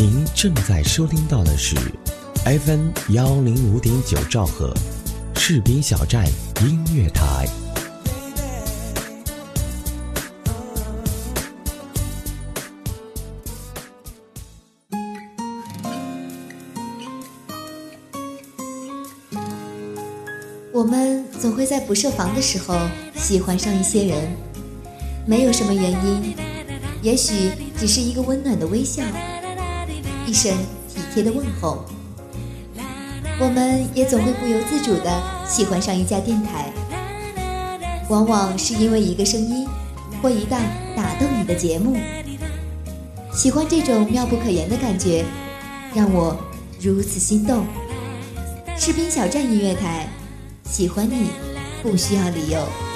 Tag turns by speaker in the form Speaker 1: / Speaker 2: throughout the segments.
Speaker 1: 您正在收听到的是 FM 幺零五点九兆赫，士兵小站音乐台。
Speaker 2: 我们总会在不设防的时候喜欢上一些人，没有什么原因，也许只是一个温暖的微笑。一声体贴的问候，我们也总会不由自主地喜欢上一家电台，往往是因为一个声音或一档打动你的节目。喜欢这种妙不可言的感觉，让我如此心动。士兵小站音乐台，喜欢你不需要理由。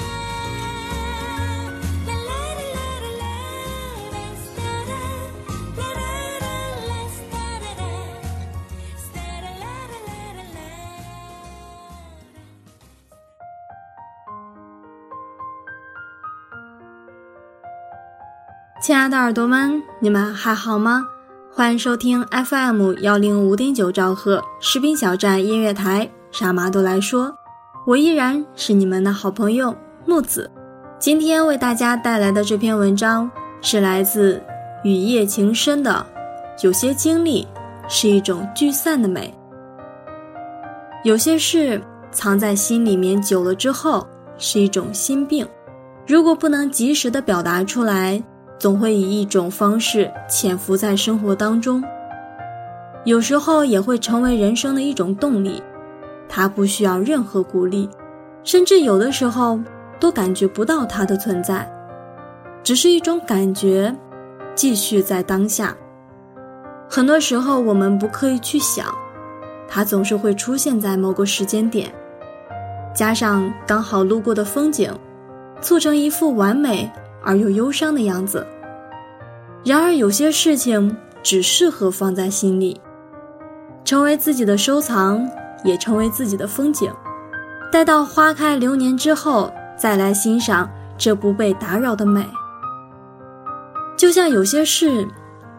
Speaker 3: 亲爱的耳朵们，你们还好吗？欢迎收听 FM 幺零五点九兆赫士兵小站音乐台，傻妈都来说，我依然是你们的好朋友木子。今天为大家带来的这篇文章是来自雨夜情深的，有些经历是一种聚散的美，有些事藏在心里面久了之后是一种心病，如果不能及时的表达出来。总会以一种方式潜伏在生活当中，有时候也会成为人生的一种动力。它不需要任何鼓励，甚至有的时候都感觉不到它的存在，只是一种感觉，继续在当下。很多时候我们不刻意去想，它总是会出现在某个时间点，加上刚好路过的风景，促成一幅完美。而又忧伤的样子。然而，有些事情只适合放在心里，成为自己的收藏，也成为自己的风景。待到花开流年之后，再来欣赏这不被打扰的美。就像有些事，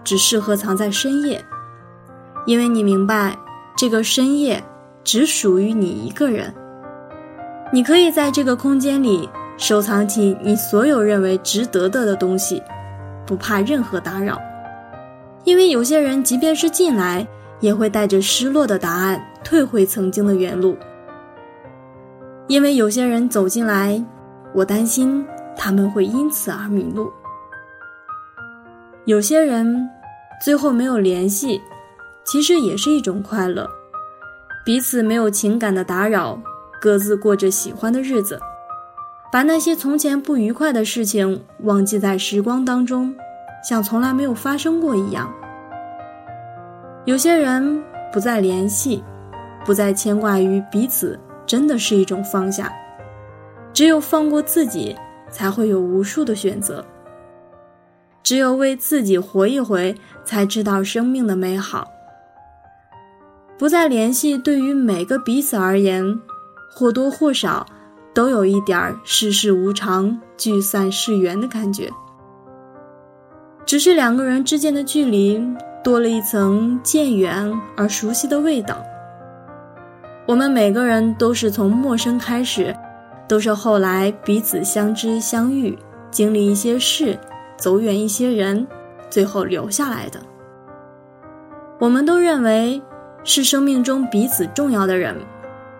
Speaker 3: 只适合藏在深夜，因为你明白，这个深夜只属于你一个人。你可以在这个空间里。收藏起你所有认为值得的的东西，不怕任何打扰，因为有些人即便是进来，也会带着失落的答案退回曾经的原路。因为有些人走进来，我担心他们会因此而迷路。有些人最后没有联系，其实也是一种快乐，彼此没有情感的打扰，各自过着喜欢的日子。把那些从前不愉快的事情忘记在时光当中，像从来没有发生过一样。有些人不再联系，不再牵挂于彼此，真的是一种放下。只有放过自己，才会有无数的选择。只有为自己活一回，才知道生命的美好。不再联系，对于每个彼此而言，或多或少。都有一点世事无常、聚散是缘的感觉，只是两个人之间的距离多了一层渐远而熟悉的味道。我们每个人都是从陌生开始，都是后来彼此相知相遇，经历一些事，走远一些人，最后留下来的。我们都认为是生命中彼此重要的人，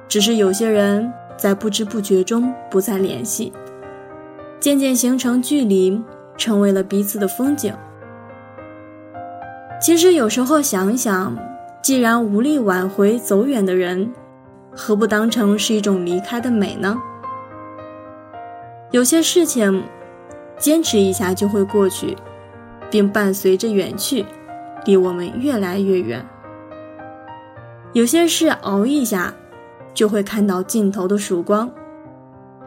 Speaker 3: 只是有些人。在不知不觉中不再联系，渐渐形成距离，成为了彼此的风景。其实有时候想一想，既然无力挽回走远的人，何不当成是一种离开的美呢？有些事情，坚持一下就会过去，并伴随着远去，离我们越来越远。有些事熬一下。就会看到尽头的曙光。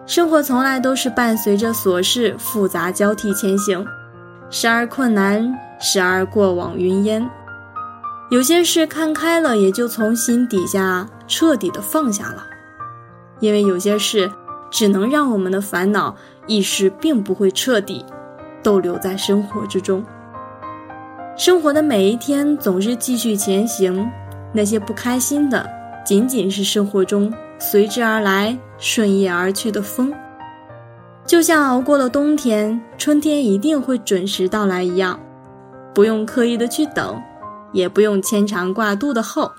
Speaker 3: 生活从来都是伴随着琐事复杂交替前行，时而困难，时而过往云烟。有些事看开了，也就从心底下彻底的放下了。因为有些事只能让我们的烦恼一时并不会彻底逗留在生活之中。生活的每一天总是继续前行，那些不开心的，仅仅是生活中随之而来、顺意而去的风。就像熬过了冬天，春天一定会准时到来一样，不用刻意的去等，也不用牵肠挂肚的候，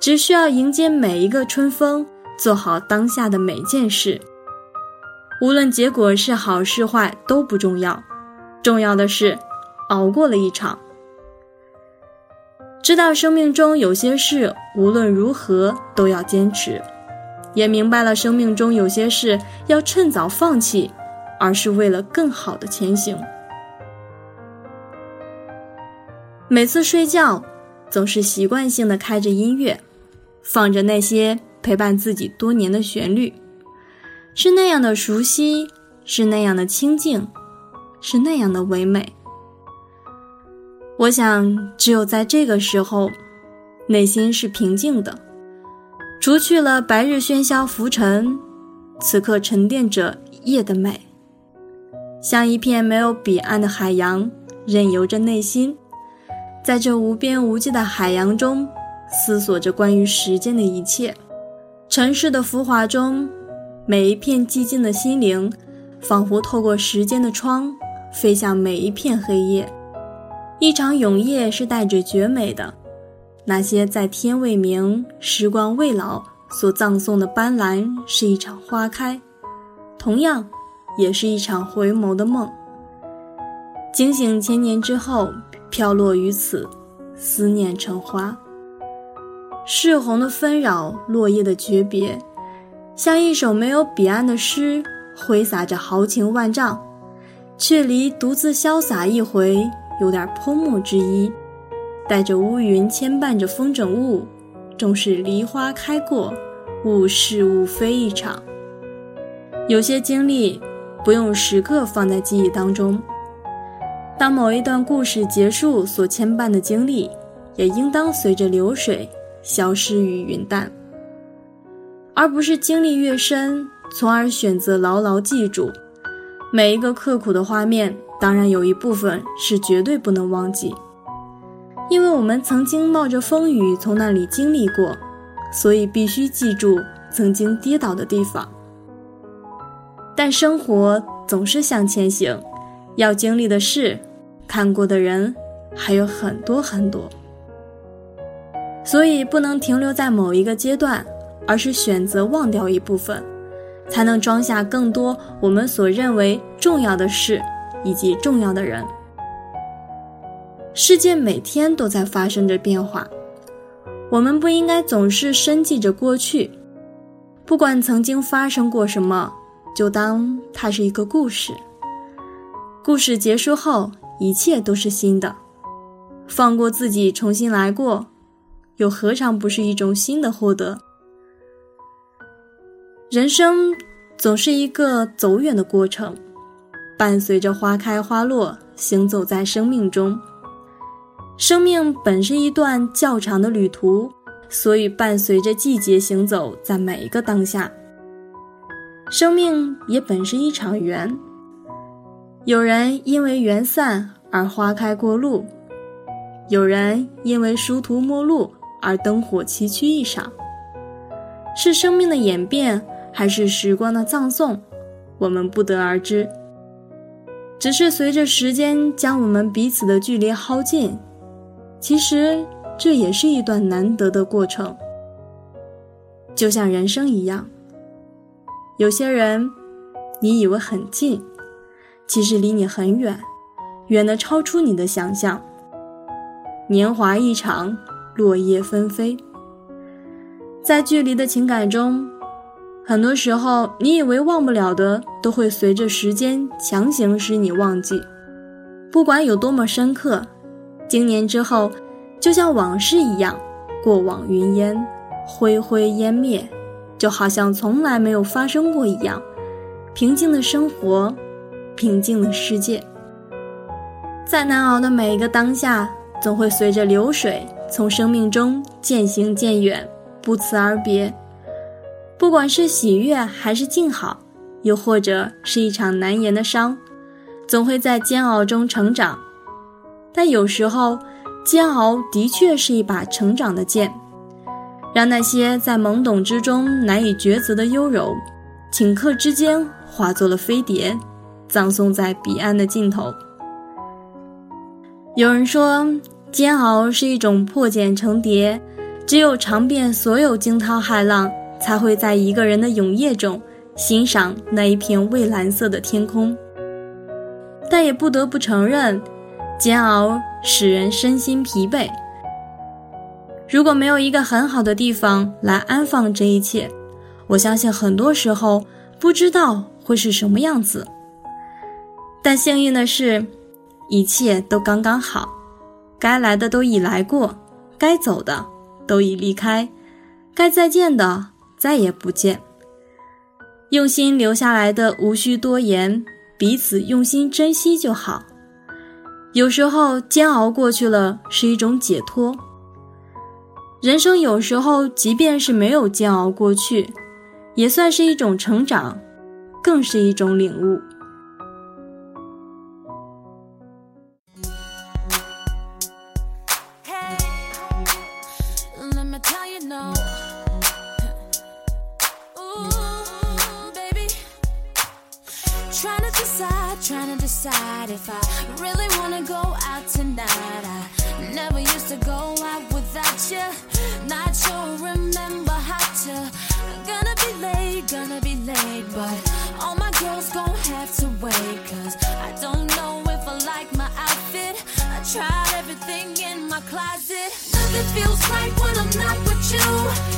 Speaker 3: 只需要迎接每一个春风，做好当下的每件事。无论结果是好是坏都不重要，重要的是熬过了一场。知道生命中有些事无论如何都要坚持，也明白了生命中有些事要趁早放弃，而是为了更好的前行。每次睡觉，总是习惯性的开着音乐，放着那些陪伴自己多年的旋律，是那样的熟悉，是那样的清静，是那样的唯美。我想，只有在这个时候，内心是平静的，除去了白日喧嚣浮沉，此刻沉淀着夜的美，像一片没有彼岸的海洋，任由着内心，在这无边无际的海洋中，思索着关于时间的一切。城市的浮华中，每一片寂静的心灵，仿佛透过时间的窗，飞向每一片黑夜。一场永夜是带着绝美的，那些在天未明、时光未老所葬送的斑斓，是一场花开，同样，也是一场回眸的梦。惊醒千年之后，飘落于此，思念成花。柿红的纷扰，落叶的诀别，像一首没有彼岸的诗，挥洒着豪情万丈，却离独自潇洒一回。有点泼墨之意，带着乌云牵绊着风筝雾，终是梨花开过，物是物非一场。有些经历不用时刻放在记忆当中，当某一段故事结束，所牵绊的经历也应当随着流水消失于云淡，而不是经历越深，从而选择牢牢记住每一个刻苦的画面。当然，有一部分是绝对不能忘记，因为我们曾经冒着风雨从那里经历过，所以必须记住曾经跌倒的地方。但生活总是向前行，要经历的事、看过的人还有很多很多，所以不能停留在某一个阶段，而是选择忘掉一部分，才能装下更多我们所认为重要的事。以及重要的人，世界每天都在发生着变化，我们不应该总是深记着过去，不管曾经发生过什么，就当它是一个故事。故事结束后，一切都是新的，放过自己，重新来过，又何尝不是一种新的获得？人生总是一个走远的过程。伴随着花开花落，行走在生命中。生命本是一段较长的旅途，所以伴随着季节行走在每一个当下。生命也本是一场缘，有人因为缘散而花开过路，有人因为殊途末路而灯火崎岖一场。是生命的演变，还是时光的葬送，我们不得而知。只是随着时间将我们彼此的距离耗尽，其实这也是一段难得的过程。就像人生一样，有些人你以为很近，其实离你很远，远的超出你的想象。年华一场，落叶纷飞，在距离的情感中。很多时候，你以为忘不了的，都会随着时间强行使你忘记。不管有多么深刻，经年之后，就像往事一样，过往云烟，灰灰烟灭，就好像从来没有发生过一样。平静的生活，平静的世界。再难熬的每一个当下，总会随着流水，从生命中渐行渐远，不辞而别。不管是喜悦还是静好，又或者是一场难言的伤，总会在煎熬中成长。但有时候，煎熬的确是一把成长的剑，让那些在懵懂之中难以抉择的优柔，顷刻之间化作了飞碟，葬送在彼岸的尽头。有人说，煎熬是一种破茧成蝶，只有尝遍所有惊涛骇浪，才会在一个人的永夜中欣赏那一片蔚蓝色的天空。但也不得不承认。煎熬使人身心疲惫。如果没有一个很好的地方来安放这一切，我相信很多时候不知道会是什么样子。但幸运的是，一切都刚刚好，该来的都已来过，该走的都已离开，该再见的再也不见。用心留下来的无需多言，彼此用心珍惜就好。有时候煎熬过去了是一种解脱。人生有时候即便是没有煎熬过去，也算是一种成长，更是一种领悟。
Speaker 4: Closet. Nothing feels right when I'm not with you.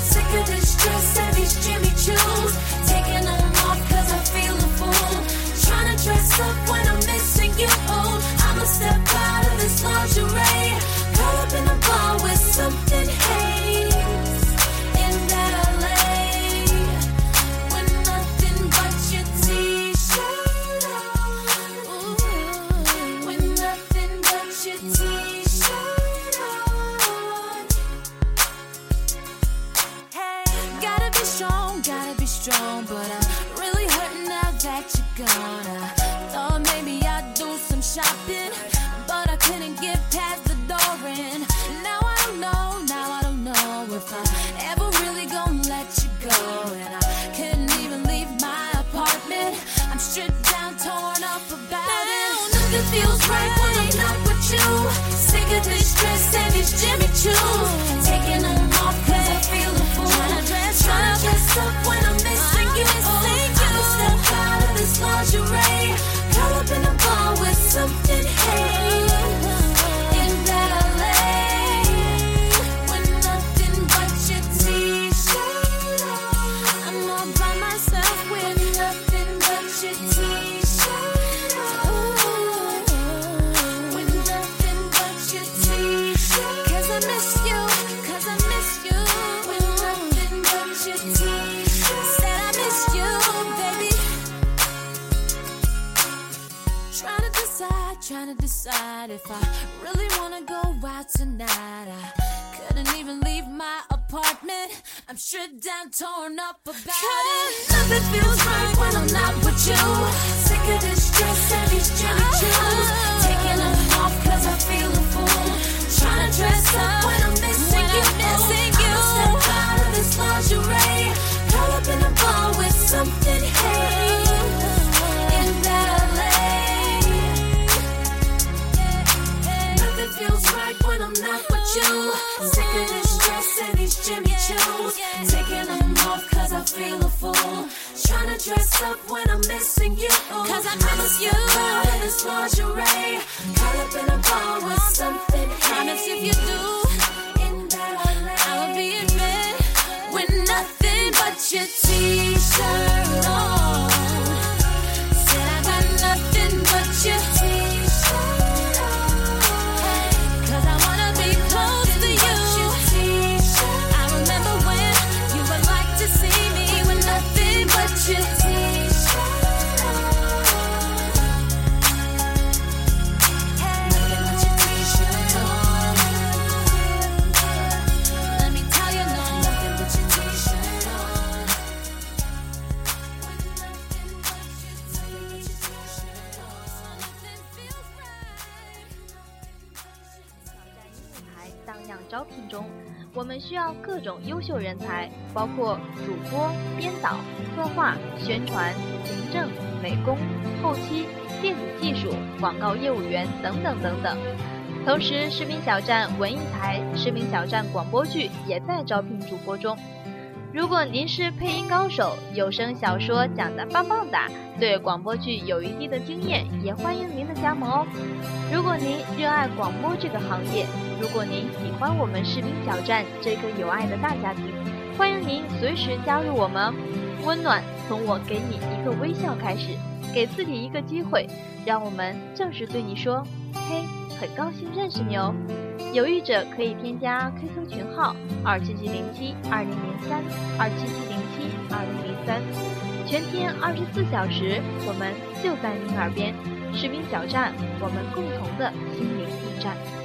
Speaker 4: Right when I'm not with you. Sick of this dress and these Jimmy Choos. Taking them off cause I feel a fool. Trying to dress, trying to dress up when I'm missing you. Oh, I'ma step out of this lingerie. I'm stripped down, torn up about it. Nothing feels right when I'm not with you. Sick of this dress and these Jimmy Choos. Taking them off cause I feel a fool. Trying to dress up when I'm missing you. Missing you. I'ma step out of this lingerie. Caught up in a bar with something haze. In LA. Nothing feels right when I'm not with you. Sick of this dress and these Jimmy I feel a fool. Trying to dress up when I'm missing you. Cause I miss you. Of this lingerie. Caught up in a bar with something. Promise if you do. In that I will be in bed with nothing but your t-shirt on.
Speaker 5: 需要各种优秀人才，包括主播、编导、策划、宣传、行政、美工、后期、电子技术、广告业务员等等等等。同时，市民小站文艺台、市民小站广播剧也在招聘主播中。如果您是配音高手，有声小说讲得棒棒哒，对广播剧有一定的经验，也欢迎您的加盟哦。如果您热爱广播这个行业，如果您喜欢我们士兵小站这个有爱的大家庭，欢迎您随时加入我们。温暖从我给你一个微笑开始，给自己一个机会，让我们正式对你说：嘿，很高兴认识你哦。有意者可以添加 QQ 群号二七七零七二零零三二七七零七二零零三，全天二十四小时，我们就在您耳边。士兵小站，我们共同的心灵驿站。